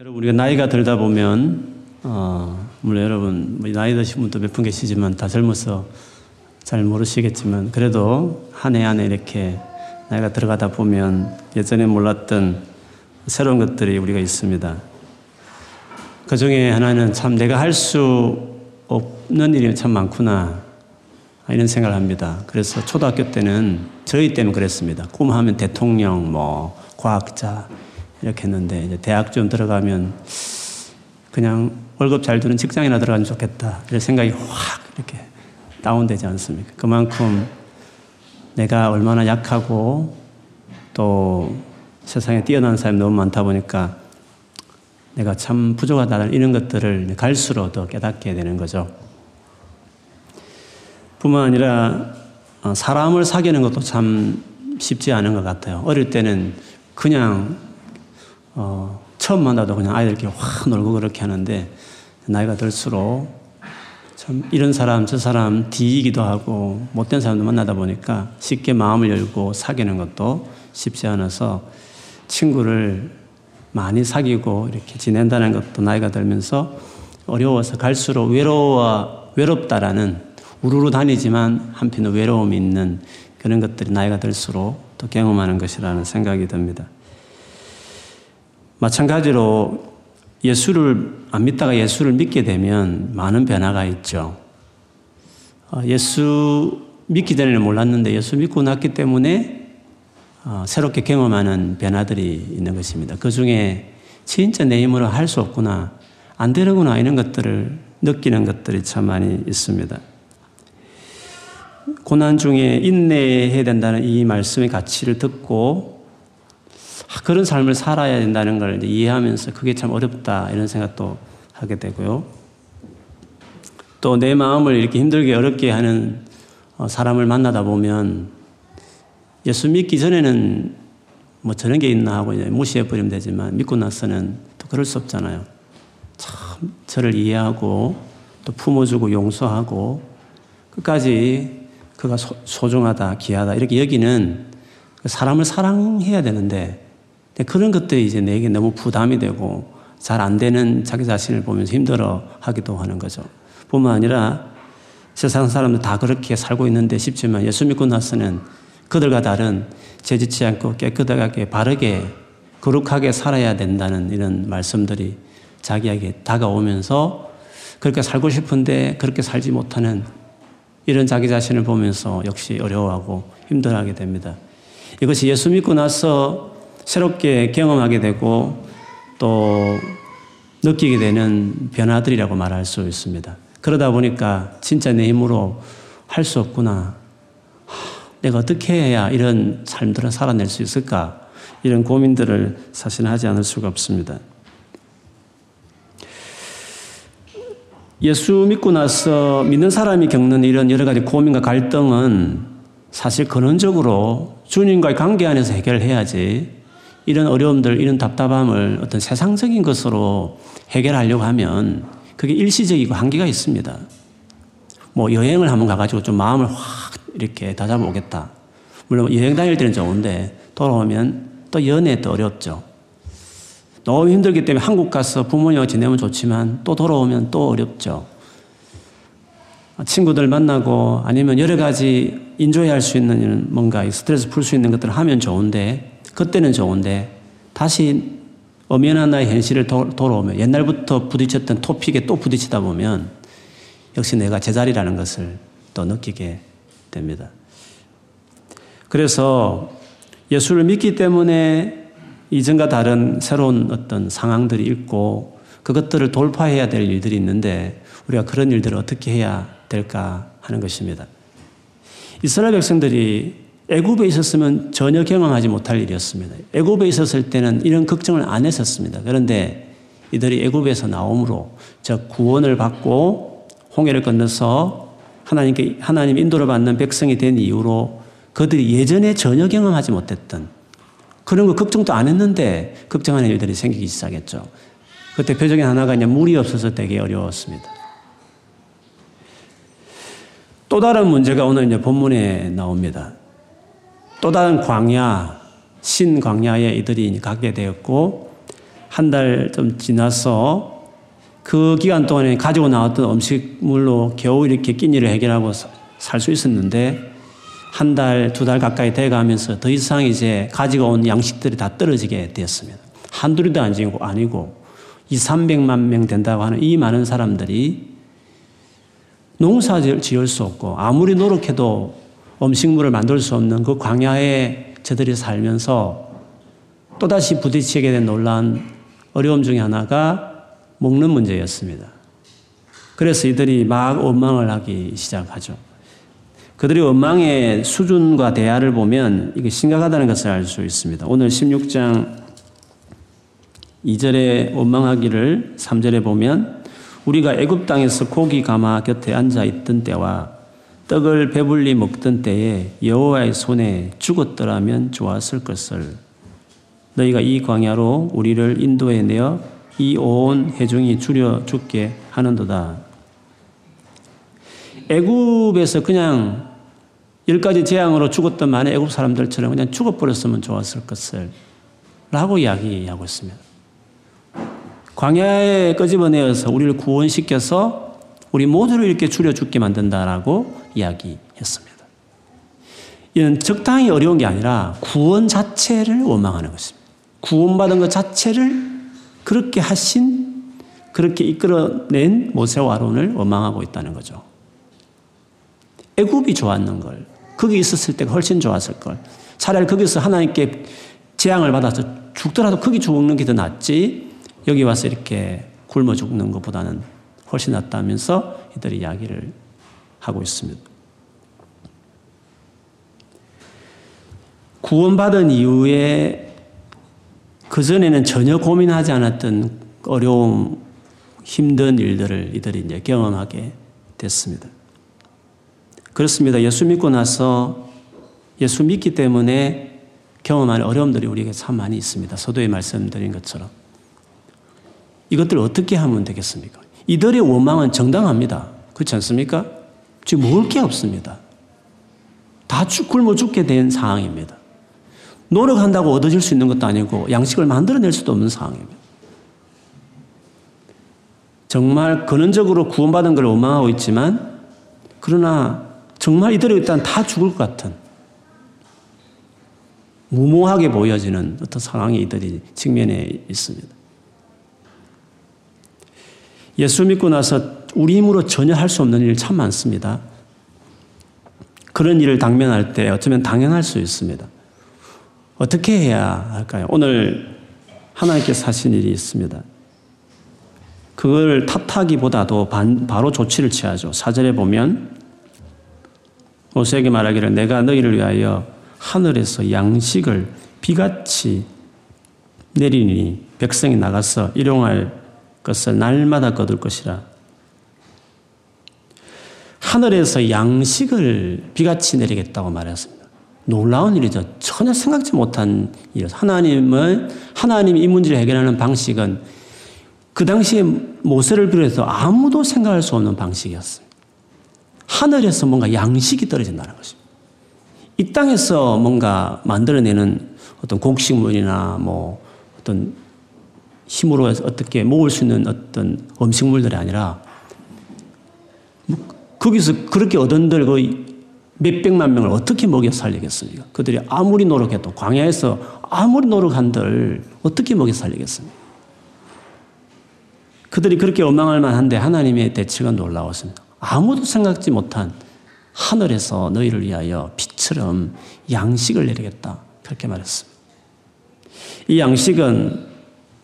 여러분 우리가 나이가 들다 보면 어, 물론 여러분 뭐 나이 드신 분도 몇 분 계시지만 다 젊어서 잘 모르시겠지만 그래도 한 해 한 해 이렇게 나이가 들어가다 보면 예전에 몰랐던 새로운 것들이 우리가 있습니다. 그 중에 하나는 참 내가 할 수 없는 일이 참 많구나 이런 생각을 합니다. 그래서 초등학교 때는 저희 때는 그랬습니다. 꿈하면 대통령, 뭐 과학자 이렇게 했는데 이제 대학 좀 들어가면 그냥 월급 잘 주는 직장이나 들어가면 좋겠다 이런 생각이 확 이렇게 다운되지 않습니까? 그만큼 내가 얼마나 약하고 또 세상에 뛰어난 사람이 너무 많다 보니까 내가 참 부족하다는 이런 것들을 갈수록 더 깨닫게 되는 거죠. 뿐만 아니라 어, 사람을 사귀는 것도 참 쉽지 않은 것 같아요. 어릴 때는 그냥 어, 처음 만나도 그냥 아이들끼리 확 놀고 그렇게 하는데 나이가 들수록 참 이런 사람 저 사람 뒤이기도 하고 못된 사람도 만나다 보니까 쉽게 마음을 열고 사귀는 것도 쉽지 않아서 친구를 많이 사귀고 이렇게 지낸다는 것도 나이가 들면서 어려워서 갈수록 외로워 외롭다라는 우르르 다니지만 한편은 외로움이 있는 그런 것들이 나이가 들수록 또 경험하는 것이라는 생각이 듭니다. 마찬가지로 예수를 안 믿다가 예수를 믿게 되면 많은 변화가 있죠. 어, 예수 믿기 전에는 몰랐는데 예수 믿고 났기 때문에 어, 새롭게 경험하는 변화들이 있는 것입니다. 그 중에 진짜 내 힘으로 할 수 없구나, 안 되는구나 이런 것들을 느끼는 것들이 참 많이 있습니다. 고난 중에 인내해야 된다는 이 말씀의 가치를 듣고 아, 그런 삶을 살아야 된다는 걸 이해하면서 그게 참 어렵다 이런 생각도 하게 되고요. 또 내 마음을 이렇게 힘들게 어렵게 하는 어, 사람을 만나다 보면 예수 믿기 전에는 뭐 저런 게 있나 하고 무시해 버리면 되지만 믿고 나서는 또 그럴 수 없잖아요. 참 저를 이해하고 또 품어주고 용서하고 끝까지 그가 소, 중하다 귀하다 이렇게 여기는 그 사람을 사랑해야 되는데 그런 것들이 이제 내게 너무 부담이 되고 잘 안 되는 자기 자신을 보면서 힘들어 하기도 하는 거죠. 뿐만 아니라 세상 사람들 다 그렇게 살고 있는데 싶지만 예수 믿고 나서는 그들과 다른 죄짓지 않고 깨끗하게 바르게 거룩하게 살아야 된다는 이런 말씀들이 자기에게 다가오면서 그렇게 살고 싶은데 그렇게 살지 못하는 이런 자기 자신을 보면서 역시 어려워하고 힘들어하게 됩니다. 이것이 예수 믿고 나서 새롭게 경험하게 되고 또 느끼게 되는 변화들이라고 말할 수 있습니다. 그러다 보니까 진짜 내 힘으로 할 수 없구나. 내가 어떻게 해야 이런 삶들을 살아낼 수 있을까? 이런 고민들을 사실 하지 않을 수가 없습니다. 예수 믿고 나서 믿는 사람이 겪는 이런 여러 가지 고민과 갈등은 사실 근원적으로 주님과의 관계 안에서 해결해야지 이런 어려움들, 이런 답답함을 어떤 세상적인 것으로 해결하려고 하면 그게 일시적이고 한계가 있습니다. 뭐 여행을 한번 가가지고 좀 마음을 확 이렇게 다잡아 오겠다. 물론 여행 다닐 때는 좋은데 돌아오면 또 연애 또 어렵죠. 너무 힘들기 때문에 한국 가서 부모님과 지내면 좋지만 또 돌아오면 또 어렵죠. 친구들 만나고 아니면 여러 가지 인조해 할 수 있는 뭔가 스트레스 풀 수 있는 것들을 하면 좋은데 그때는 좋은데 다시 엄연한 나의 현실을 도, 돌아오면 옛날부터 부딪혔던 토픽에 또 부딪히다 보면 역시 내가 제자리라는 것을 또 느끼게 됩니다. 그래서 예수를 믿기 때문에 이전과 다른 새로운 어떤 상황들이 있고 그것들을 돌파해야 될 일들이 있는데 우리가 그런 일들을 어떻게 해야 될까 하는 것입니다. 이스라엘 백성들이 애굽에 있었으면 전혀 경험하지 못할 일이었습니다. 애굽에 있었을 때는 이런 걱정을 안 했었습니다. 그런데 이들이 애굽에서 나옴으로 저 구원을 받고 홍해를 건너서 하나님께 하나님 인도를 받는 백성이 된 이후로 그들이 예전에 전혀 경험하지 못했던 그런 거 걱정도 안 했는데 걱정하는 일들이 생기기 시작했죠. 그 대표적인 하나가 이제 물이 없어서 되게 어려웠습니다. 또 다른 문제가 오늘 이제 본문에 나옵니다. 또 다른 광야, 신광야에 이들이 가게 되었고, 한 달 좀 지나서 그 기간 동안에 가지고 나왔던 음식물로 겨우 이렇게 끼니를 해결하고 살 수 있었는데 한 달, 두 달 가까이 돼 가면서 더 이상 이제 가지고 온 양식들이 다 떨어지게 되었습니다. 한둘이도 아니고, 아니고 2, 300만 명 된다고 하는 이 많은 사람들이 농사 지을 수 없고 아무리 노력해도 음식물을 만들 수 없는 그 광야에 저들이 살면서 또다시 부딪히게 된 놀라운 어려움 중에 하나가 먹는 문제였습니다. 그래서 이들이 막 원망을 하기 시작하죠. 그들이 원망의 수준과 대화를 보면 이게 심각하다는 것을 알 수 있습니다. 오늘 16장 2절에 원망하기를 3절에 보면 우리가 애굽 땅에서 고기 가마 곁에 앉아 있던 때와 떡을 배불리 먹던 때에 여호와의 손에 죽었더라면 좋았을 것을 너희가 이 광야로 우리를 인도해 내어 이온 해중이 줄여 죽게 하는도다. 애굽에서 그냥 열 가지 재앙으로 죽었던 많은 애굽 사람들처럼 그냥 죽어버렸으면 좋았을 것을 라고 이야기하고 있습니다. 광야에 끄집어내어서 우리를 구원시켜서 우리 모두를 이렇게 줄여 죽게 만든다라고 이야기했습니다. 이는 적당히 어려운 게 아니라 구원 자체를 원망하는 것입니다. 구원받은 것 자체를 그렇게 하신, 그렇게 이끌어낸 모세와 아론을 원망하고 있다는 거죠. 애굽이 좋았는 걸, 거기 있었을 때가 훨씬 좋았을 걸. 차라리 거기서 하나님께 재앙을 받아서 죽더라도 거기 죽는 게 더 낫지. 여기 와서 이렇게 굶어 죽는 것보다는 훨씬 낫다면서 이들이 이야기를 하고 있습니다. 구원받은 이후에 그전에는 전혀 고민하지 않았던 어려움, 힘든 일들을 이들이 이제 경험하게 됐습니다. 그렇습니다. 예수 믿고 나서 예수 믿기 때문에 경험하는 어려움들이 우리에게 참 많이 있습니다. 서도에 말씀드린 것처럼. 이것들을 어떻게 하면 되겠습니까? 이들의 원망은 정당합니다. 그렇지 않습니까? 지금 먹을 게 없습니다. 다 굶어 죽게 된 상황입니다. 노력한다고 얻어질 수 있는 것도 아니고 양식을 만들어낼 수도 없는 상황입니다. 정말 근원적으로 구원받은 걸 원망하고 있지만 그러나 정말 이들이 일단 다 죽을 것 같은 무모하게 보여지는 어떤 상황이 이들이 직면해 있습니다. 예수 믿고 나서 우리 힘으로 전혀 할 수 없는 일 참 많습니다. 그런 일을 당면할 때 어쩌면 당연할 수 있습니다. 어떻게 해야 할까요? 오늘 하나님께서 하신 일이 있습니다. 그걸 탓하기보다도 반, 바로 조치를 취하죠. 사절에 보면 모세에게 말하기를 내가 너희를 위하여 하늘에서 양식을 비같이 내리니 백성이 나가서 일용할 것을 날마다 거둘 것이라. 하늘에서 양식을 비같이 내리겠다고 말했습니다. 놀라운 일이죠. 전혀 생각지 못한 일. 하나님을, 하나님이 이 문제를 해결하는 방식은 그 당시에 모세를 비롯해서 아무도 생각할 수 없는 방식이었습니다. 하늘에서 뭔가 양식이 떨어진다는 것입니다. 이 땅에서 뭔가 만들어내는 어떤 곡식물이나 뭐 어떤 힘으로 어떻게 먹을 수 있는 어떤 음식물들이 아니라 뭐 거기서 그렇게 얻은들 거의 몇백만 명을 어떻게 먹여 살리겠습니까? 그들이 아무리 노력해도 광야에서 아무리 노력한들 어떻게 먹여 살리겠습니까? 그들이 그렇게 원망할 만한데 하나님의 대처가 놀라웠습니다. 아무도 생각지 못한 하늘에서 너희를 위하여 빛처럼 양식을 내리겠다. 그렇게 말했습니다. 이 양식은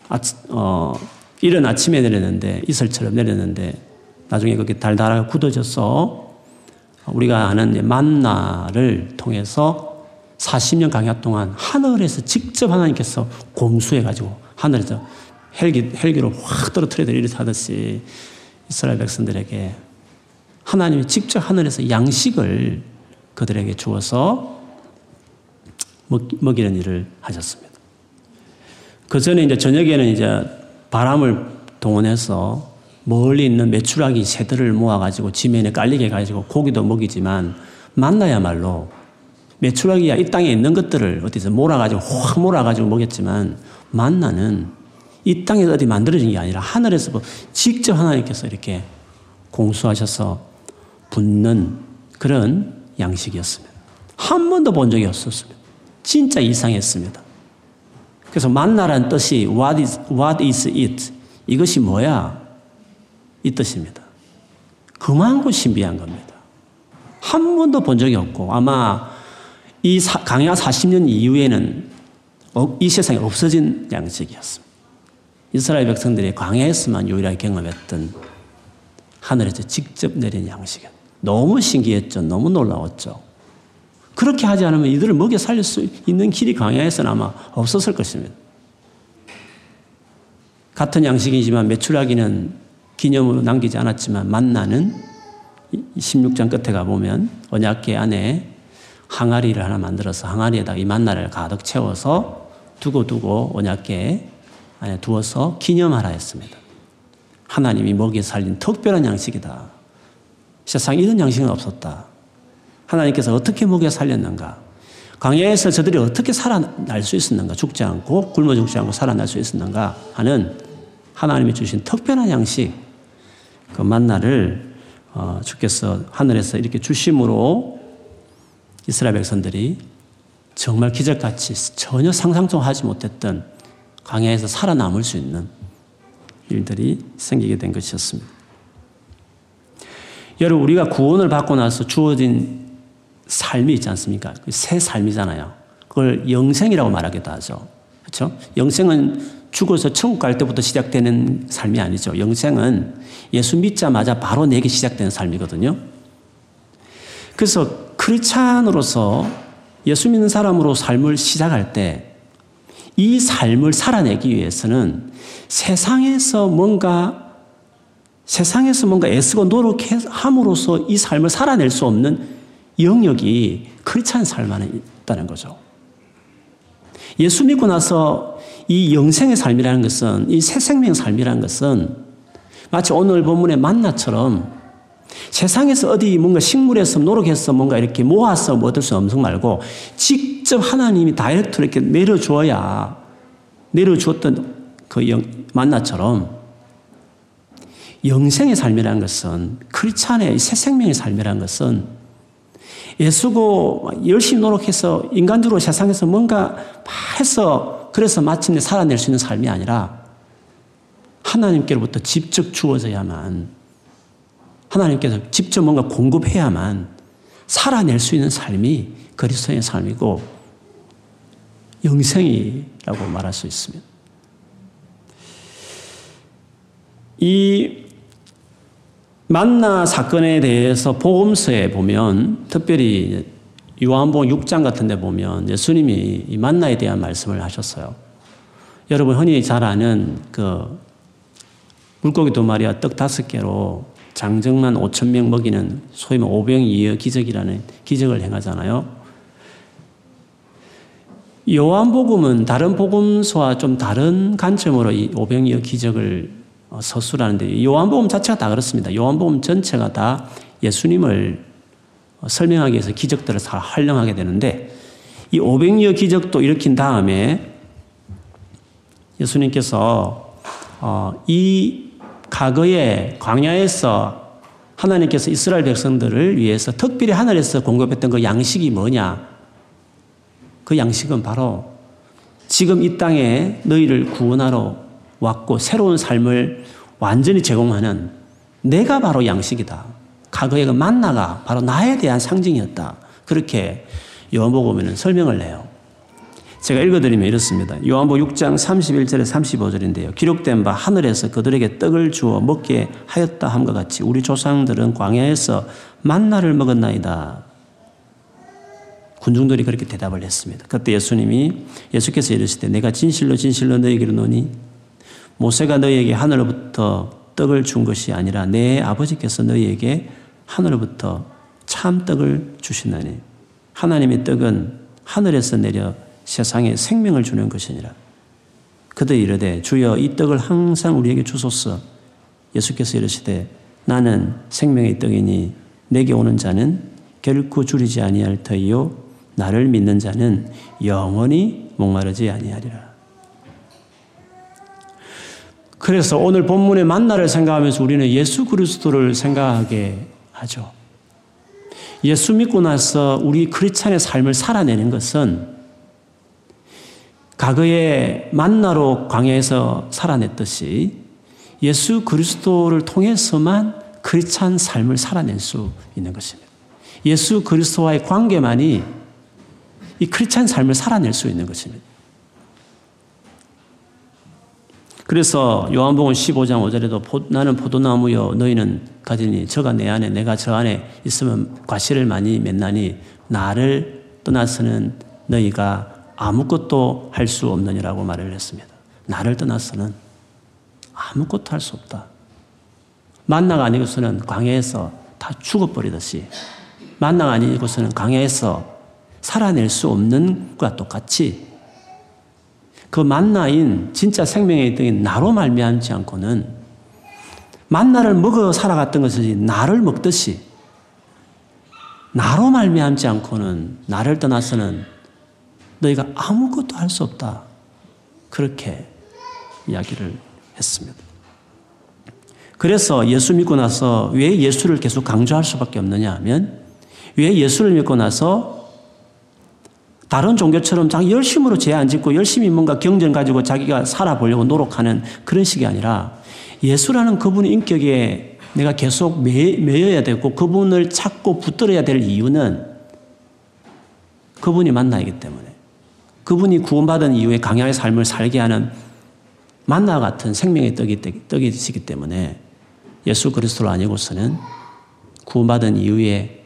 아치, 어, 이른 아침에 내렸는데 이슬처럼 내렸는데 나중에 그게 달달하게 굳어져서 우리가 아는 만나를 통해서 40년 강야 동안 하늘에서 직접 하나님께서 공수해가지고 하늘에서 헬기, 헬기로 확 떨어뜨려 이렇게 하듯이 이스라엘 백성들에게 하나님이 직접 하늘에서 양식을 그들에게 주어서 먹 이는 일을 하셨습니다. 그 전에 이제 저녁에는 이제 바람을 동원해서 멀리 있는 메추라기 새들을 모아가지고 지면에 깔리게 해가지고 고기도 먹이지만 만나야말로 메추라기야 이 땅에 있는 것들을 어디서 몰아가지고 확 몰아가지고 먹였지만 만나는 이 땅에서 어디 만들어진 게 아니라 하늘에서 뭐 직접 하나님께서 이렇게 공수하셔서 붓는 그런 양식이었습니다. 한 번도 본 적이 없었습니다. 진짜 이상했습니다. 그래서 만나라는 뜻이 what is, what is it? 이것이 뭐야? 이 뜻입니다. 그만큼 신비한 겁니다. 한 번도 본 적이 없고 아마 이 강야 40년 이후에는 어, 이 세상에 없어진 양식이었습니다. 이스라엘 백성들이 광야에서만 유일하게 경험했던 하늘에서 직접 내린 양식은 너무 신기했죠. 너무 놀라웠죠. 그렇게 하지 않으면 이들을 먹여 살릴 수 있는 길이 광야에서는 아마 없었을 것입니다. 같은 양식이지만 매출하기는 기념으로 남기지 않았지만 만나는 16장 끝에 가보면 언약계 안에 항아리를 하나 만들어서 항아리에다 이 만나를 가득 채워서 두고 두고 언약계 안에 두어서 기념하라 했습니다. 하나님이 먹여 살린 특별한 양식이다. 세상에 이런 양식은 없었다. 하나님께서 어떻게 먹여 살렸는가? 광야에서 저들이 어떻게 살아날 수 있었는가? 죽지 않고 굶어 죽지 않고 살아날 수 있었는가? 하는 하나님이 주신 특별한 양식, 그 만나를 어, 주께서 하늘에서 이렇게 주심으로 이스라엘 백성들이 정말 기적같이 전혀 상상도 하지 못했던 광야에서 살아남을 수 있는 일들이 생기게 된 것이었습니다. 여러분, 우리가 구원을 받고 나서 주어진 삶이 있지 않습니까? 그새 삶이잖아요. 그걸 영생이라고 말하기도 하죠. 그렇죠? 영생은 죽어서 천국 갈 때부터 시작되는 삶이 아니죠. 영생은 예수 믿자마자 바로 내게 시작되는 삶이거든요. 그래서 크리찬으로서 예수 믿는 사람으로 삶을 시작할 때 이 삶을 살아내기 위해서는 세상에서 뭔가 세상에서 뭔가 애쓰고 노력함으로써 이 삶을 살아낼 수 없는 영역이 크리찬 삶 안에 있다는 거죠. 예수 믿고 나서 이 영생의 삶이라는 것은 이 새 생명 삶이라는 것은 마치 오늘 본문의 만나처럼 세상에서 어디 뭔가 식물에서 노력해서 뭔가 이렇게 모아서 얻을 수 없는 말고 직접 하나님이 다이렉트로 이렇게 내려주어야 내려주었던 그 영, 만나처럼 영생의 삶이라는 것은 크리스찬의 새 생명의 삶이라는 것은 예수고 열심히 노력해서 인간적으로 세상에서 뭔가 해서 그래서 마침내 살아낼 수 있는 삶이 아니라 하나님께로부터 직접 주어져야만 하나님께서 직접 뭔가 공급해야만 살아낼 수 있는 삶이 그리스도의 삶이고 영생이라고 말할 수 있습니다. 이 만나 사건에 대해서 복음서에 보면 특별히 요한복음 6장 같은 데 보면 예수님이 이 만나에 대한 말씀을 하셨어요. 여러분 흔히 잘 아는 그 물고기 두 마리와 떡 다섯 개로 장정만 5천 명 먹이는 소위 말 오병이어 기적이라는 기적을 행하잖아요. 요한복음은 다른 복음서와 좀 다른 관점으로 이 오병이어 기적을 어, 서술하는데 요한복음 자체가 다 그렇습니다. 요한복음 전체가 다 예수님을 어, 설명하기 위해서 기적들을 다 활용하게 되는데 이 오병이어 기적도 일으킨 다음에 예수님께서 어, 이 과거에 광야에서 하나님께서 이스라엘 백성들을 위해서 특별히 하늘에서 공급했던 그 양식이 뭐냐? 그 양식은 바로 지금 이 땅에 너희를 구원하러 왔고 새로운 삶을 완전히 제공하는 내가 바로 양식이다. 과거의 그 만나가 바로 나에 대한 상징이었다. 그렇게 요한복음에는 설명을 해요. 제가 읽어드리면 이렇습니다. 요한복 6장 31절에 35절인데요. 기록된 바 하늘에서 그들에게 떡을 주어 먹게 하였다 함과 같이 우리 조상들은 광야에서 만나를 먹었나이다. 군중들이 그렇게 대답을 했습니다. 그때 예수님이 예수께서 이르시되 내가 진실로 진실로 너에게로 노니 모세가 너희에게 하늘로부터 떡을 준 것이 아니라 내 아버지께서 너희에게 하늘로부터 참 떡을 주시나니 하나님의 떡은 하늘에서 내려 세상에 생명을 주는 것이니라. 그들 이르되 주여 이 떡을 항상 우리에게 주소서. 예수께서 이르시되 나는 생명의 떡이니 내게 오는 자는 결코 줄이지 아니할 터이요 나를 믿는 자는 영원히 목마르지 아니하리라. 그래서 오늘 본문의 만나를 생각하면서 우리는 예수 그리스도를 생각하게 하죠. 예수 믿고 나서 우리 크리스찬의 삶을 살아내는 것은 과거에 만나로 광야에서 살아냈듯이 예수 그리스도를 통해서만 크리스찬 삶을 살아낼 수 있는 것입니다. 예수 그리스도와의 관계만이 이 크리스찬 삶을 살아낼 수 있는 것입니다. 그래서 요한복음 15장 5절에도 나는 포도나무여 너희는 가지니 저가 내 안에 내가 저 안에 있으면 과실을 많이 맺나니 나를 떠나서는 너희가 아무것도 할 수 없느니라고 말을 했습니다. 나를 떠나서는 아무것도 할 수 없다. 만나가 아니고서는 광야에서 다 죽어버리듯이 만나가 아니고서는 광야에서 살아낼 수 없는 것과 똑같이 그 만나인 진짜 생명의 등이 나로 말미암지 않고는 만나를 먹어 살아갔던 것이 나를 먹듯이 나로 말미암지 않고는 나를 떠나서는 너희가 아무것도 할 수 없다. 그렇게 이야기를 했습니다. 그래서 예수 믿고 나서 왜 예수를 계속 강조할 수밖에 없느냐 하면 왜 예수를 믿고 나서 다른 종교처럼 자기 열심으로 죄 안 짓고 열심히 뭔가 경전 가지고 자기가 살아보려고 노력하는 그런 식이 아니라 예수라는 그분의 인격에 내가 계속 매, 매여야 되고 그분을 찾고 붙들어야 될 이유는 그분이 만나이기 때문에 그분이 구원받은 이후에 강야의 삶을 살게 하는 만나 같은 생명의 떡이, 떡이시기 때문에 예수 그리스도를 아니고서는 구원받은 이후에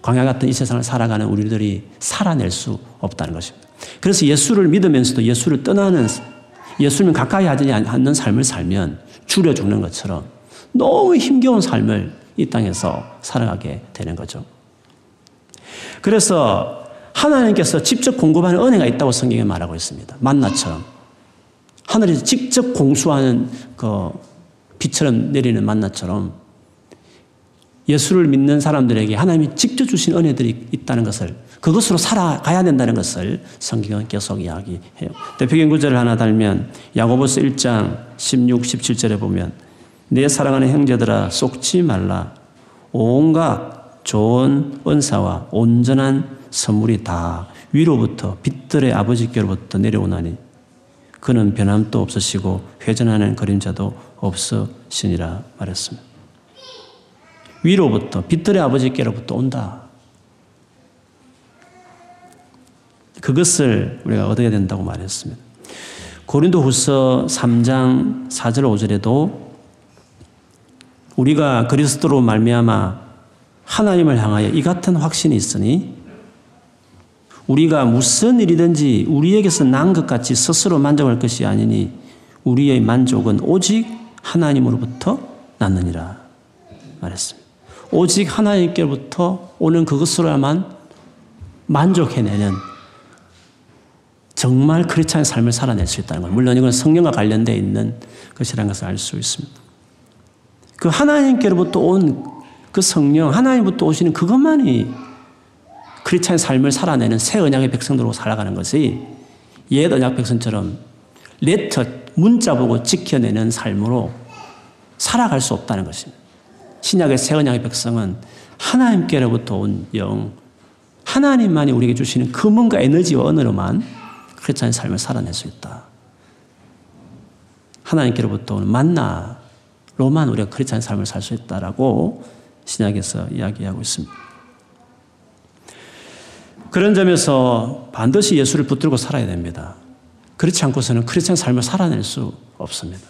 광야 같은 이 세상을 살아가는 우리들이 살아낼 수 없다는 것입니다. 그래서 예수를 믿으면서도 예수를 떠나는 예수님 가까이 하지 않는 삶을 살면 줄여 죽는 것처럼 너무 힘겨운 삶을 이 땅에서 살아가게 되는 거죠. 그래서 하나님께서 직접 공급하는 은혜가 있다고 성경에 말하고 있습니다. 만나처럼. 하늘에서 직접 공수하는 그 비처럼 내리는 만나처럼 예수를 믿는 사람들에게 하나님이 직접 주신 은혜들이 있다는 것을 그것으로 살아가야 된다는 것을 성경은 계속 이야기해요. 대표적인 구절을 하나 달면 야고보서 1장 16, 17절에 보면 내 사랑하는 형제들아 속지 말라 온갖 좋은 은사와 온전한 선물이 다 위로부터 빛들의 아버지께로부터 내려오나니 그는 변함도 없으시고 회전하는 그림자도 없으시니라 말했습니다. 위로부터 빛들의 아버지께로부터 온다. 그것을 우리가 얻어야 된다고 말했습니다. 고린도 후서 3장 4절 5절에도 우리가 그리스도로 말미암아 하나님을 향하여 이 같은 확신이 있으니 우리가 무슨 일이든지 우리에게서 난 것 같이 스스로 만족할 것이 아니니 우리의 만족은 오직 하나님으로부터 났느니라 말했습니다. 오직 하나님께로부터 오는 그것으로야만 만족해내는 정말 크리스찬의 삶을 살아낼 수 있다는 것. 물론 이건 성령과 관련되어 있는 것이라는 것을 알 수 있습니다. 그 하나님께로부터 온 그 성령, 하나님부터 오시는 그것만이 크리스찬의 삶을 살아내는 새 언약의 백성들로 살아가는 것이 옛 언약 백성처럼 레터, 문자 보고 지켜내는 삶으로 살아갈 수 없다는 것입니다. 신약의 새 언약의 백성은 하나님께로부터 온 영, 하나님만이 우리에게 주시는 금은과 에너지와 언어로만 크리스찬의 삶을 살아낼 수 있다. 하나님께로부터 오는 만나로만 우리가 크리스찬의 삶을 살 수 있다라고 신약에서 이야기하고 있습니다. 그런 점에서 반드시 예수를 붙들고 살아야 됩니다. 그렇지 않고서는 크리스찬 삶을 살아낼 수 없습니다.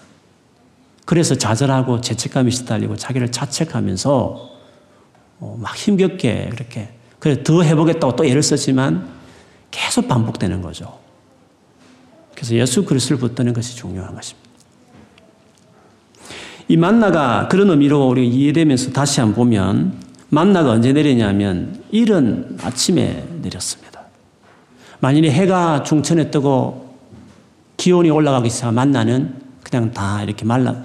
그래서 좌절하고 죄책감이 시달리고 자기를 자책하면서 어, 막 힘겹게 그렇게 그래 더 해보겠다고 또 애를 쓰지만 계속 반복되는 거죠. 그래서 예수 그리스도를 붙드는 것이 중요한 것입니다. 이 만나가 그런 의미로 우리가 이해되면서 다시 한번 보면 만나가 언제 내리냐면 이른 아침에 내렸습니다. 만일에 해가 중천에 뜨고 기온이 올라가기 시작하면 만나는 그냥 다 이렇게 말라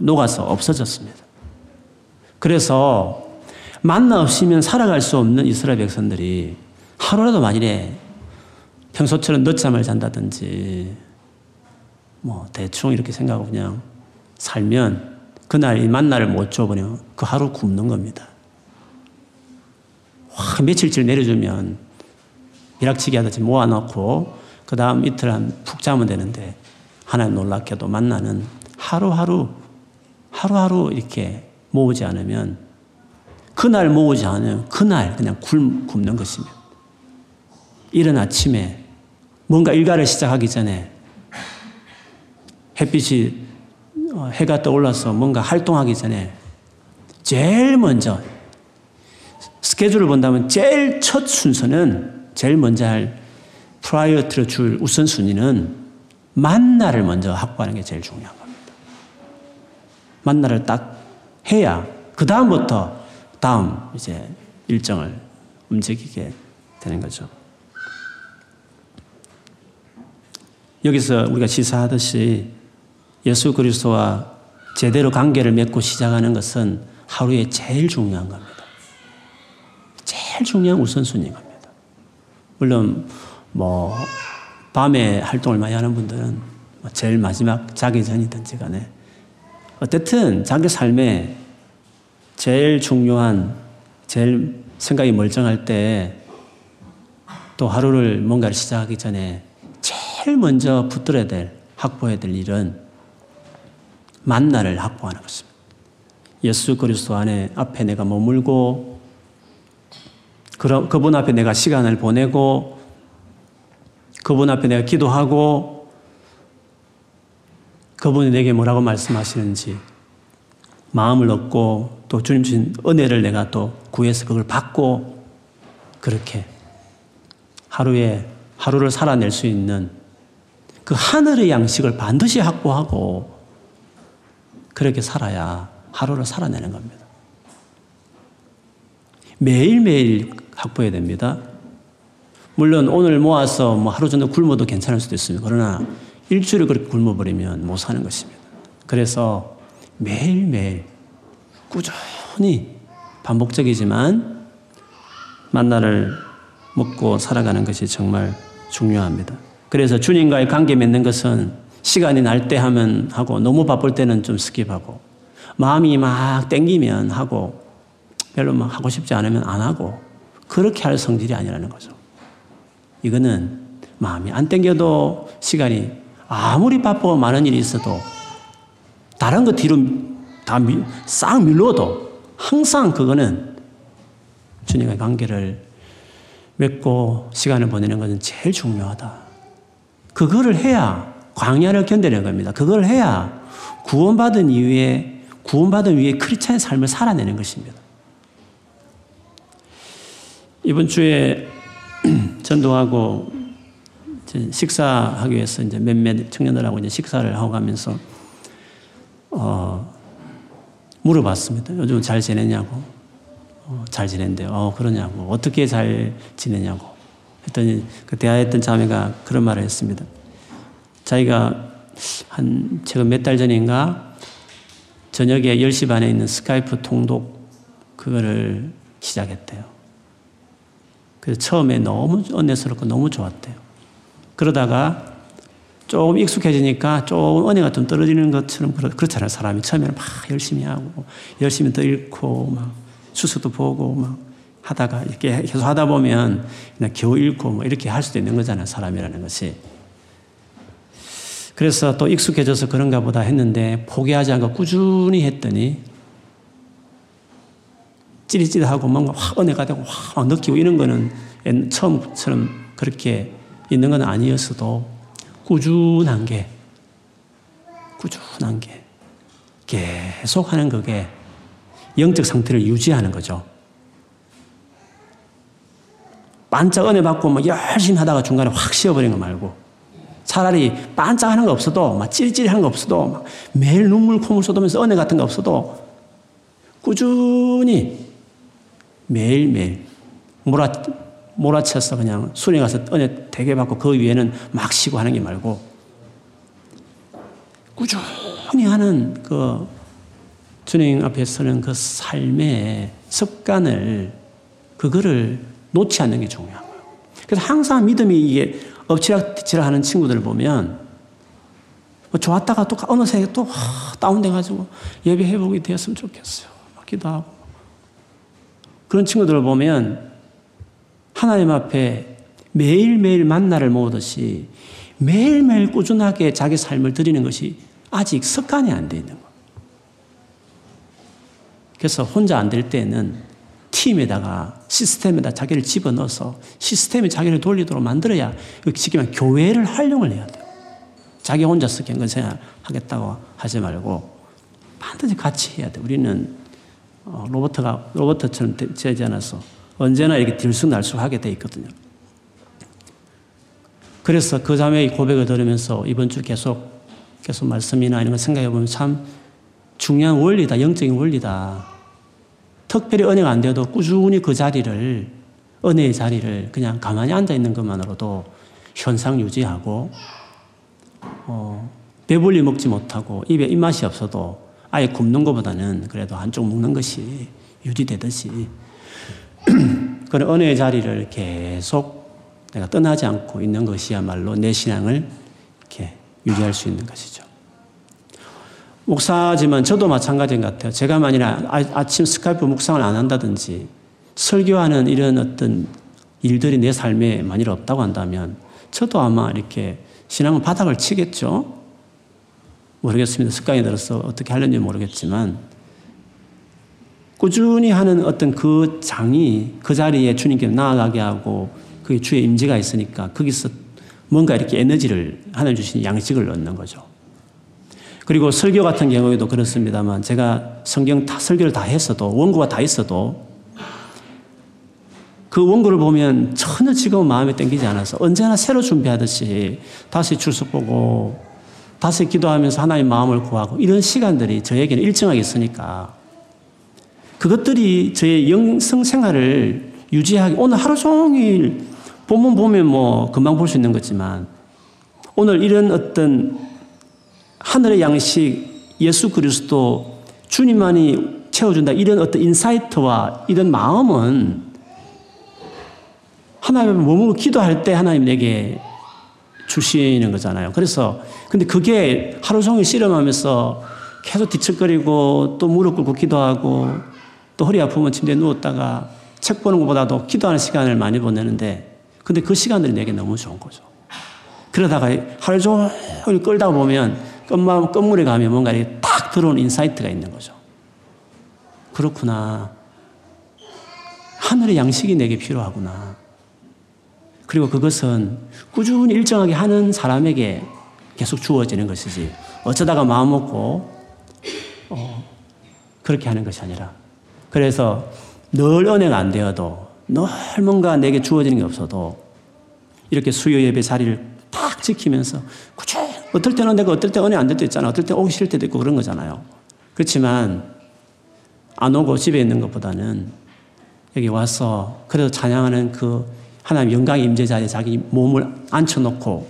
녹아서 없어졌습니다. 그래서 만나 없이면 살아갈 수 없는 이스라엘 백성들이 하루라도 만일에 평소처럼 늦잠을 잔다든지 뭐 대충 이렇게 생각하고 그냥 살면 그날 이 만나를 못 줘버리면 그 하루 굶는 겁니다. 와, 며칠쯤 내려주면 미락치기 하듯이 모아놓고 그 다음 이틀 한 푹 자면 되는데 하나님 놀랍게도 만나는 하루하루 하루하루 이렇게 모으지 않으면 그날 모으지 않으면 그날 그냥 굶 는 것입니다. 이른 아침에 뭔가 일과를 시작하기 전에 햇빛이 어, 해가 떠올라서 뭔가 활동하기 전에 제일 먼저 스케줄을 본다면 제일 첫 순서는 제일 먼저 할 priority를 줄 우선순위는 만나를 먼저 확보하는 게 제일 중요한 겁니다. 만나를 딱 해야 그 다음부터 다음 이제 일정을 움직이게 되는 거죠. 여기서 우리가 시사하듯이 예수 그리스도와 제대로 관계를 맺고 시작하는 것은 하루에 제일 중요한 겁니다. 제일 중요한 우선순위인 겁니다. 물론 뭐 밤에 활동을 많이 하는 분들은 뭐 제일 마지막 자기 전이든지 간에 어쨌든 자기 삶에 제일 중요한 제일 생각이 멀쩡할 때 또 하루를 뭔가를 시작하기 전에 제일 먼저 붙들어야 될 확보해야 될 일은 만나를 확보하는 것입니다. 예수 그리스도 안에 앞에 내가 머물고 그분 앞에 내가 시간을 보내고 그분 앞에 내가 기도하고 그분이 내게 뭐라고 말씀하시는지 마음을 얻고 또 주님 주신 은혜를 내가 또 구해서 그걸 받고 그렇게 하루에 하루를 살아낼 수 있는 그 하늘의 양식을 반드시 확보하고 그렇게 살아야 하루를 살아내는 겁니다. 매일매일 확보해야 됩니다. 물론 오늘 모아서 뭐 하루 정도 굶어도 괜찮을 수도 있습니다. 그러나 일주일을 그렇게 굶어버리면 못 사는 것입니다. 그래서 매일매일 꾸준히 반복적이지만 만나를 먹고 살아가는 것이 정말 중요합니다. 그래서 주님과의 관계 맺는 것은 시간이 날 때 하면 하고 너무 바쁠 때는 좀 skip하고 마음이 막 땡기면 하고 별로 막 하고 싶지 않으면 안 하고 그렇게 할 성질이 아니라는 거죠. 이거는 마음이 안 땡겨도 시간이 아무리 바쁘고 많은 일이 있어도 다른 거 뒤로 다싹 밀러도 항상 그거는 주님과의 관계를 맺고 시간을 보내는 것은 제일 중요하다. 그거를 해야 광야를 견뎌내는 겁니다. 그걸 해야 구원받은 이후에 구원받은 이후에 크리스찬의 삶을 살아내는 것입니다. 이번 주에 전도하고 식사하기 위해서 이제 몇몇 청년들하고 이제 식사를 하고 가면서 어, 물어봤습니다. 요즘 잘 지내냐고. 어, 잘 지낸대요. 어, 그러냐고. 어떻게 잘 지내냐고. 했더니 그 대화했던 자매가 그런 말을 했습니다. 자기가 한 최근 몇 달 전인가 저녁에 10시 반에 있는 스카이프 통독 그거를 시작했대요. 그래서 처음에 너무 은혜스럽고 너무 좋았대요. 그러다가 조금 익숙해지니까 조금 은혜가 좀 떨어지는 것처럼 그렇잖아요. 사람이 처음에는 막 열심히 하고 열심히 더 읽고 막 수수도 보고 막 하다가 이렇게 계속 하다 보면 그냥 겨우 읽고 뭐 이렇게 할 수도 있는 거잖아요. 사람이라는 것이. 그래서 또 익숙해져서 그런가 보다 했는데 포기하지 않고 꾸준히 했더니 찌릿찌릿하고 뭔가 확 은혜가 되고 확 느끼고 이런 거는 처음처럼 그렇게 있는 건 아니었어도 꾸준한 게, 꾸준한 게, 계속 하는 그게 영적 상태를 유지하는 거죠. 반짝 은혜 받고 뭐 열심히 하다가 중간에 확 쉬어버린 거 말고 차라리 반짝하는 거 없어도 막 찌릿찌릿한 거 없어도 막 매일 눈물 콧물 쏟으면서 은혜 같은 거 없어도 꾸준히 매일매일 몰아 몰아쳐서 그냥 수련회 가서 은혜 되게 받고 그 위에는 막 쉬고 하는 게 말고 꾸준히 하는 그 주님 앞에 서는 그 삶의 습관을 그거를 놓지 않는 게 중요한 거예요. 그래서 항상 믿음이 이게 엎치락뒤치락 하는 친구들을 보면 뭐 좋았다가 또 어느새 또 다운돼가지고 예배 회복이 되었으면 좋겠어요. 막 기도하고. 그런 친구들을 보면 하나님 앞에 매일매일 만나를 모으듯이 매일매일 꾸준하게 자기 삶을 드리는 것이 아직 습관이 안 돼 있는 거예요. 그래서 혼자 안 될 때는 팀에다가 시스템에다 자기를 집어넣어서 시스템이 자기를 돌리도록 만들어야 지금 교회를 활용을 해야 돼요. 자기 혼자서 경건 생활 하겠다고 하지 말고 반드시 같이 해야 돼. 우리는 어, 로버트가 로버트처럼 되지 않아서 언제나 이렇게 들쑥날쑥 하게 돼 있거든요. 그래서 그 자매의 고백을 들으면서 이번 주 계속 계속 말씀이나 이런 걸 생각해 보면 참 중요한 원리다, 영적인 원리다. 특별히 은혜가 안 돼도 꾸준히 그 자리를, 은혜의 자리를 그냥 가만히 앉아 있는 것만으로도 현상 유지하고, 어, 배불리 먹지 못하고 입에 입맛이 없어도 아예 굶는 것보다는 그래도 한쪽 먹는 것이 유지되듯이 그런 은혜의 자리를 계속 내가 떠나지 않고 있는 것이야말로 내 신앙을 이렇게 유지할 수 있는 것이죠. 목사지만 저도 마찬가지인 것 같아요. 제가 만약 아 침 스카이프 묵상을 안 한다든지 설교하는 이런 어떤 일들이 내 삶에 만일 없다고 한다면 저도 아마 이렇게 신앙은 바닥을 치겠죠. 모르겠습니다. 습관이 들어서 어떻게 하려는지 모르겠지만 꾸준히 하는 어떤 그 장이 그 자리에 주님께 나아가게 하고 그 주의 임재가 있으니까 거기서 뭔가 이렇게 에너지를 하나님 주신 양식을 얻는 거죠. 그리고 설교 같은 경우에도 그렇습니다만 제가 성경 다 설교를 다 했어도 원고가 다 있어도 그 원고를 보면 전혀 지금 마음에 땡기지 않아서 언제나 새로 준비하듯이 다시 출석 보고 다시 기도하면서 하나님 마음을 구하고 이런 시간들이 저에게는 일정하게 있으니까 그것들이 저의 영성 생활을 유지하기 오늘 하루 종일 본문 보면 뭐 금방 볼 수 있는 거지만 오늘 이런 어떤 하늘의 양식, 예수 그리스도, 주님만이 채워준다. 이런 어떤 인사이트와 이런 마음은 하나님 몸으로 기도할 때 하나님 내게 주시는 거잖아요. 그래서, 근데 그게 하루 종일 씨름하면서 계속 뒤척거리고 또 무릎 꿇고 기도하고 또 허리 아프면 침대에 누웠다가 책 보는 것보다도 기도하는 시간을 많이 보내는데 근데 그 시간들이 내게 너무 좋은 거죠. 그러다가 하루 종일 끌다 보면 끝마음, 끝물에 가면 뭔가 이렇게 딱 들어온 insight가 있는 거죠. 그렇구나. 하늘의 양식이 내게 필요하구나. 그리고 그것은 꾸준히 일정하게 하는 사람에게 계속 주어지는 것이지 어쩌다가 마음 먹고 어, 그렇게 하는 것이 아니라 그래서 늘 은혜가 안 되어도 늘 뭔가 내게 주어지는 게 없어도 이렇게 수요 예배 자리를 딱 지키면서 꾸준히 어떨 때는 내가 어떨 때 은혜 안 될 때 있잖아. 어떨 때 오기 싫을 때도 있고 그런 거잖아요. 그렇지만 안 오고 집에 있는 것보다는 여기 와서 그래도 찬양하는 그 하나님 영광의 임재 자리에 자기 몸을 앉혀놓고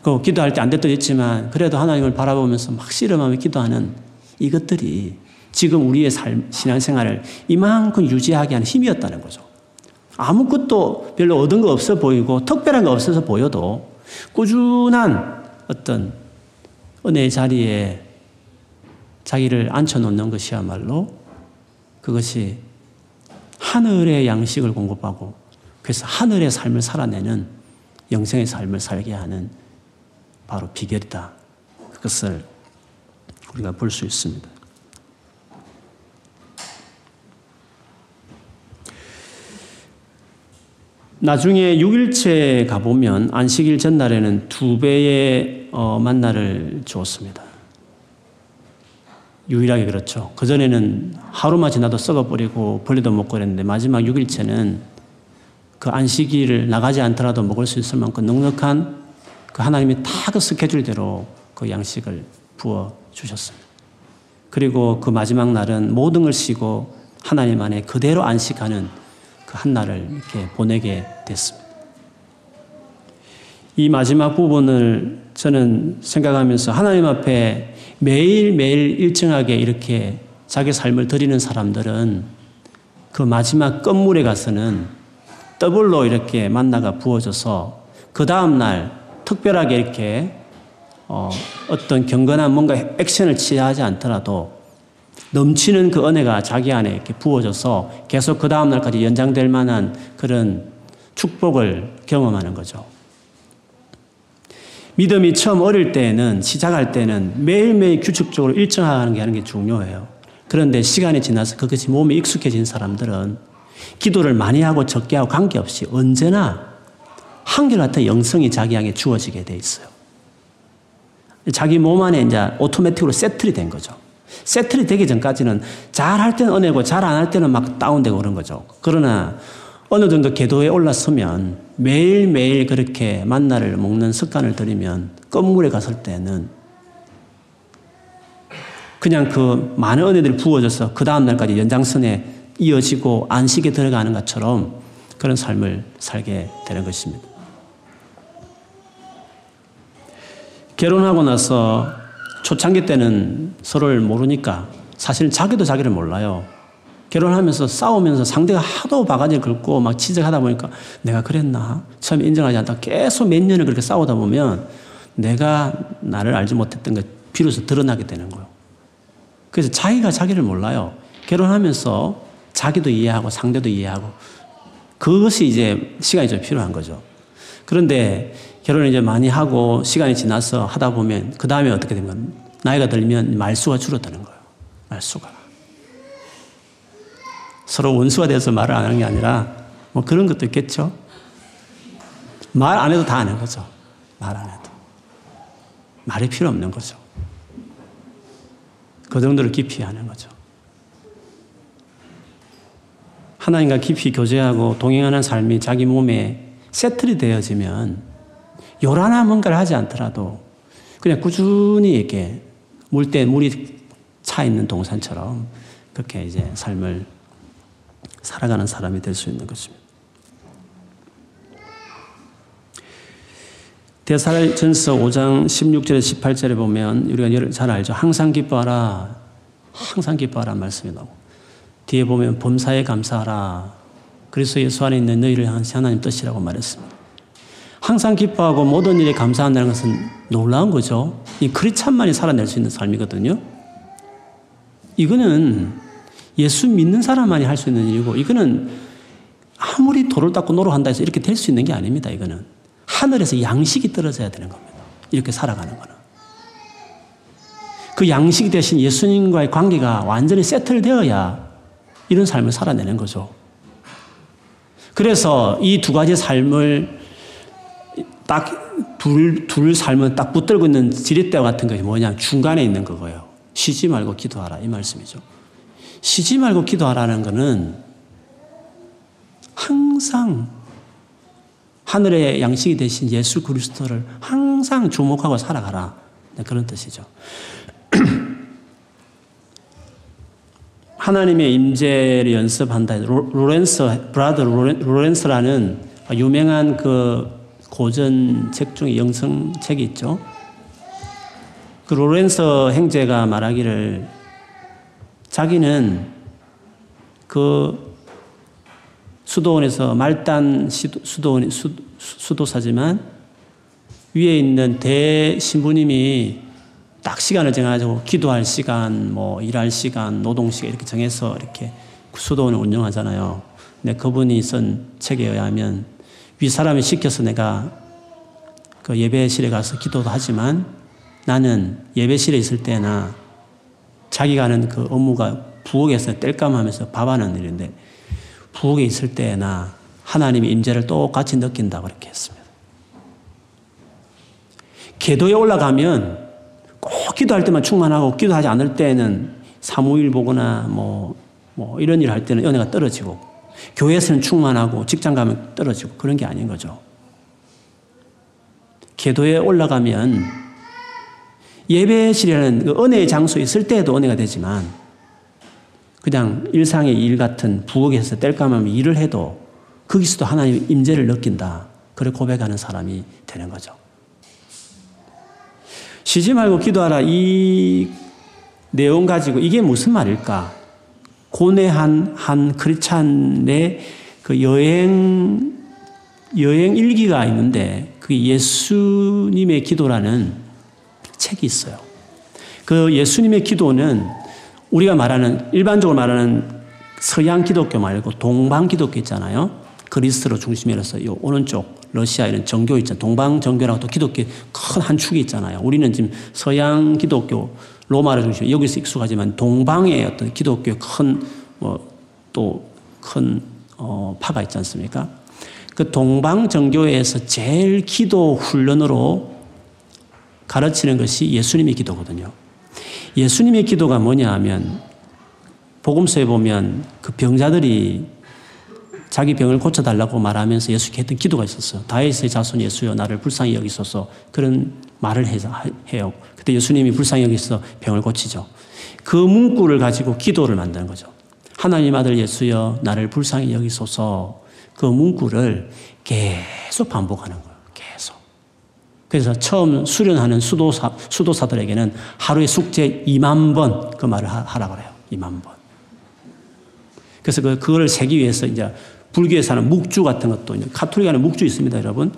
그 기도할 때 안 될 때도 있지만 그래도 하나님을 바라보면서 막 씨름하며 기도하는 이것들이 지금 우리의 삶, 신앙생활을 이만큼 유지하게 하는 힘이었다는 거죠. 아무것도 별로 얻은 거 없어 보이고 특별한 거 없어서 보여도 꾸준한 어떤 은혜의 자리에 자기를 앉혀놓는 것이야말로 그것이 하늘의 양식을 공급하고 그래서 하늘의 삶을 살아내는 영생의 삶을 살게 하는 바로 비결이다. 그것을 우리가 볼 수 있습니다. 나중에 6일째 가보면 안식일 전날에는 두 배의 어, 만나를 주었습니다. 유일하게 그렇죠. 그전에는 하루만 지나도 썩어버리고 벌레도 먹고 그랬는데 마지막 6일째는 그 안식일을 나가지 않더라도 먹을 수 있을 만큼 넉넉한 그 하나님이 다 그 스케줄대로 그 양식을 부어 주셨습니다. 그리고 그 마지막 날은 모든 걸 쉬고 하나님 안에 그대로 안식하는 한 날을 이렇게 보내게 됐습니다. 이 마지막 부분을 저는 생각하면서 하나님 앞에 매일매일 일정하게 이렇게 자기 삶을 드리는 사람들은 그 마지막 끝물에 가서는 더블로 이렇게 만나가 부어져서 그 다음날 특별하게 이렇게 어, 어떤 경건한 뭔가 액션을 취하지 않더라도 넘치는 그 은혜가 자기 안에 이렇게 부어져서 계속 그 다음날까지 연장될 만한 그런 축복을 경험하는 거죠. 믿음이 처음 어릴 때는 시작할 때는 매일매일 규칙적으로 일정하는 게 하는 게 중요해요. 그런데 시간이 지나서 그것이 몸에 익숙해진 사람들은 기도를 많이 하고 적게 하고 관계없이 언제나 한결같은 영성이 자기 안에 주어지게 돼 있어요. 자기 몸 안에 이제 오토매틱으로 세틀이 된 거죠. 세틀이 되기 전까지는 잘 할 때는 은혜고 잘 안 할 때는 막 다운되고 그런 거죠. 그러나 어느 정도 궤도에 올랐으면 매일매일 그렇게 만나를 먹는 습관을 들이면 끝물에 갔을 때는 그냥 그 많은 은혜들이 부어져서 그 다음날까지 연장선에 이어지고 안식에 들어가는 것처럼 그런 삶을 살게 되는 것입니다. 결혼하고 나서 초창기 때는 서로를 모르니까 사실 자기도 자기를 몰라요. 결혼하면서 싸우면서 상대가 하도 바가지를 긁고 막 지적하다 보니까 내가 그랬나? 처음에 인정하지 않다 계속 몇 년을 그렇게 싸우다 보면 내가 나를 알지 못했던 것 비로소 드러나게 되는 거예요. 그래서 자기가 자기를 몰라요. 결혼하면서 자기도 이해하고 상대도 이해하고 그것이 이제 시간이 좀 필요한 거죠. 그런데 결혼을 이제 많이 하고 시간이 지나서 하다 보면 그 다음에 어떻게 되면 나이가 들면 말수가 줄어드는 거예요. 말수가. 서로 원수가 돼서 말을 안 하는 게 아니라 뭐 그런 것도 있겠죠. 말 안 해도 다 아는 거죠. 말 안 해도. 말이 필요 없는 거죠. 그 정도로 깊이 하는 거죠. 하나님과 깊이 교제하고 동행하는 삶이 자기 몸에 세틀이 되어지면 요란한 뭔가를 하지 않더라도 그냥 꾸준히 이렇게 물 때 물이 차 있는 동산처럼 그렇게 이제 삶을 살아가는 사람이 될 수 있는 것입니다. 대사전서 5장 16절에 18절에 보면 우리가 잘 알죠. 항상 기뻐하라. 항상 기뻐하라 말씀이 나오고 뒤에 보면 범사에 감사하라. 그리스도 예수 안에 있는 너희를 향한 하나님 뜻이라고 말했습니다. 항상 기뻐하고 모든 일에 감사한다는 것은 놀라운 거죠. 이 크리찬만이 살아낼 수 있는 삶이거든요. 이거는 예수 믿는 사람만이 할 수 있는 일이고, 이거는 아무리 돌을 닦고 노력한다 해서 이렇게 될 수 있는 게 아닙니다. 이거는 하늘에서 양식이 떨어져야 되는 겁니다. 이렇게 살아가는 거는. 그 양식 대신 예수님과의 관계가 완전히 세틀되어야 이런 삶을 살아내는 거죠. 그래서 이 두 가지 삶을 딱 둘, 둘 삶은 딱 붙들고 있는 지렛대 같은 것이 뭐냐. 중간에 있는 거고요. 쉬지 말고 기도하라. 이 말씀이죠. 쉬지 말고 기도하라는 것은 항상 하늘의 양식이 되신 예수 그리스도를 항상 주목하고 살아가라. 네, 그런 뜻이죠. 하나님의 임재를 연습한다. 로렌스, 브라더 로렌스라는 유명한 그 고전 책 중에 영성 책이 있죠. 그 로렌서 행제가 말하기를 자기는 그 수도원에서 말단 수도원 수도사지만 위에 있는 대신부님이 딱 시간을 정해가지고 기도할 시간, 뭐 일할 시간, 노동 시간 이렇게 정해서 이렇게 수도원을 운영하잖아요. 근데 그분이 쓴 책에 의하면 윗사람이 시켜서 내가 그 예배실에 가서 기도도 하지만 나는 예배실에 있을 때나 자기가 하는 그 업무가 부엌에서 뗄감하면서 밥하는 일인데 부엌에 있을 때나 하나님의 임재를 똑같이 느낀다 그렇게 했습니다. 계도에 올라가면 꼭 기도할 때만 충만하고 기도하지 않을 때는 사무일 보거나 뭐, 뭐 이런 일 할 때는 은혜가 떨어지고 교회에서는 충만하고 직장 가면 떨어지고 그런 게 아닌 거죠. 계도에 올라가면 예배실이라는 그 은혜의 장소에 있을 때에도 은혜가 되지만 그냥 일상의 일 같은 부엌에서 뗄감하면 일을 해도 거기서도 하나님 임재를 느낀다. 그래 고백하는 사람이 되는 거죠. 쉬지 말고 기도하라 이 내용 가지고 이게 무슨 말일까? 고뇌한 한 크리찬의 그 여행 여행 일기가 있는데 그 예수님의 기도라는 책이 있어요. 그 예수님의 기도는 우리가 말하는 일반적으로 말하는 서양 기독교 말고 동방 기독교 있잖아요. 그리스로 중심이라서 요 오른쪽 러시아 이런 정교 있잖아요. 동방 정교라고 또 기독교 큰 한 축이 있잖아요. 우리는 지금 서양 기독교 로마를 중심 여기서 익숙하지만 동방의 어떤 기독교의 큰뭐또큰 어, 파가 있지 않습니까? 그 동방 정교에서 제일 기도 훈련으로 가르치는 것이 예수님의 기도거든요. 예수님의 기도가 뭐냐 하면 복음서에 보면 그 병자들이 자기 병을 고쳐달라고 말하면서 예수께 했던 기도가 있었어요. 다윗의 자손 예수여 나를 불쌍히 여기소서 그런 말을 해요. 그때 예수님이 불쌍히 여기서 병을 고치죠. 그 문구를 가지고 기도를 만드는 거죠. 하나님 아들 예수여 나를 불쌍히 여기소서 그 문구를 계속 반복하는 거예요. 계속. 그래서 처음 수련하는 수도사, 수도사들에게는 하루에 숙제 2만 번 그 말을 하라 그래요. 2만 번. 그래서 그, 그거를 세기 위해서 이제 불교에서는 묵주 같은 것도 이제 카톨릭에는 묵주 있습니다, 여러분.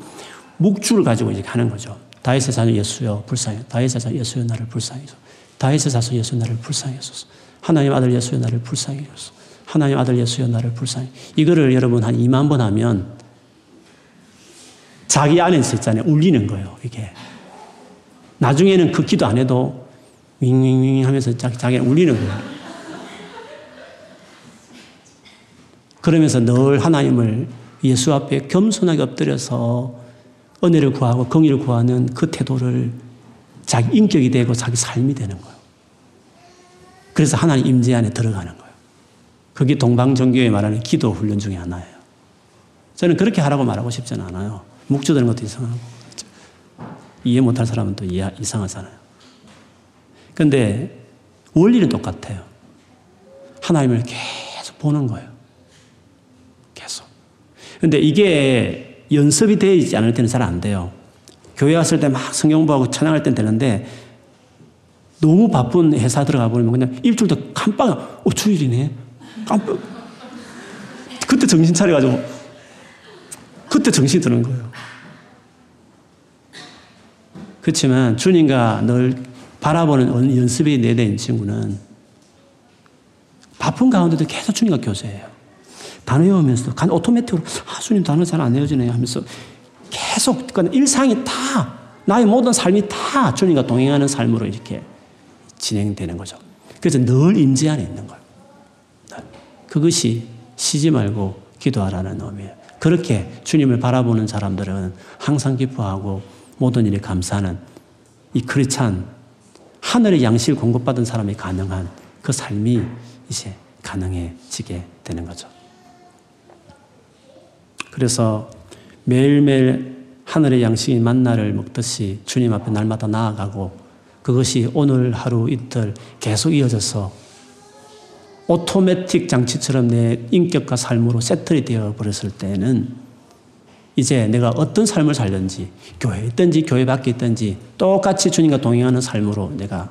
묵주를 가지고 이제 하는 거죠. 다윗의 자손 예수여 불쌍히 다윗의 자손 예수여 나를 불쌍히 소. 다윗의 자손 예수여 나를 소서. 하나님 아들 예수여 나를 소서. 하나님 아들 예수여 나를 불쌍히. 이거를 여러분 한 2만 번 하면 자기 안에서 있잖아요 울리는 거예요 이게. 나중에는 그 기도 안 해도 윙윙윙 하면서 자기, 자기 울리는 거예요 그러면서 늘 하나님을 예수 앞에 겸손하게 엎드려서 은혜를 구하고 긍휼을 구하는 그 태도를 자기 인격이 되고 자기 삶이 되는 거예요. 그래서 하나님 임재 안에 들어가는 거예요. 그게 동방정교에 말하는 기도 훈련 중에 하나예요. 저는 그렇게 하라고 말하고 싶지는 않아요. 묵주되는 것도 이상하고. 이해 못할 사람은 또 이해, 이상하잖아요. 근데 원리는 똑같아요. 하나님을 계속 보는 거예요. 근데 이게 연습이 되지 않을 때는 잘 안 돼요. 교회 왔을 때 막 성경보하고 찬양할 땐 되는데 너무 바쁜 회사 들어가 버리면 그냥 일주일도 깜빡, 어, 주일이네. 깜빡. 그때 정신 차려가지고 그때 정신 드는 거예요. 그렇지만 주님과 늘 바라보는 연습이 내된 친구는 바쁜 가운데도 계속 주님과 교제해요. 단어 외우면서도 간 오토매틱으로 아, 주님 단어 잘 안 외워지네 하면서 계속 그 일상이 다 나의 모든 삶이 다 주님과 동행하는 삶으로 이렇게 진행되는 거죠. 그래서 늘 임재 안에 있는 거예요. 그것이 쉬지 말고 기도하라는 의미예요. 그렇게 주님을 바라보는 사람들은 항상 기뻐하고 모든 일에 감사하는 이 크리찬 하늘의 양식을 공급받은 사람이 가능한 그 삶이 이제 가능해지게 되는 거죠. 그래서 매일매일 하늘의 양식인 만나를 먹듯이 주님 앞에 날마다 나아가고 그것이 오늘 하루 이틀 계속 이어져서 오토매틱 장치처럼 내 인격과 삶으로 세틀이 되어 버렸을 때는 이제 내가 어떤 삶을 살든지 교회에 있든지 교회 밖에 있든지 똑같이 주님과 동행하는 삶으로 내가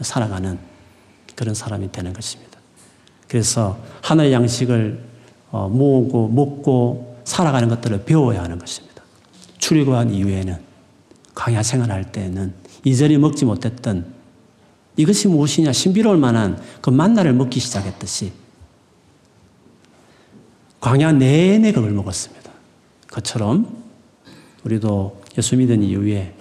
살아가는 그런 사람이 되는 것입니다. 그래서 하나의 양식을 어, 모으고 먹고 살아가는 것들을 배워야 하는 것입니다. 출애굽한 이후에는 광야 생활할 때는 이전에 먹지 못했던 이것이 무엇이냐 신비로울 만한 그 만나를 먹기 시작했듯이 광야 내내 그걸 먹었습니다. 그처럼 우리도 예수 믿은 이후에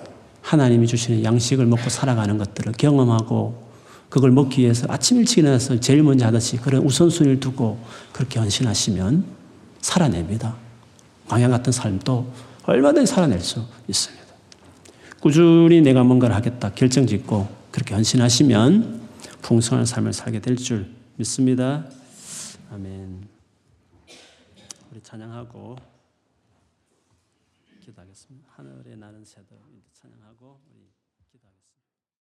하나님이 주시는 양식을 먹고 살아가는 것들을 경험하고 그걸 먹기 위해서 아침 일찍 일어나서 제일 먼저 하듯이 그런 우선순위를 두고 그렇게 헌신하시면 살아냅니다. 광야 같은 삶도 얼마든지 살아낼 수 있습니다. 꾸준히 내가 뭔가를 하겠다 결정 짓고 그렇게 헌신하시면 풍성한 삶을 살게 될 줄 믿습니다. 아멘. 우리 찬양하고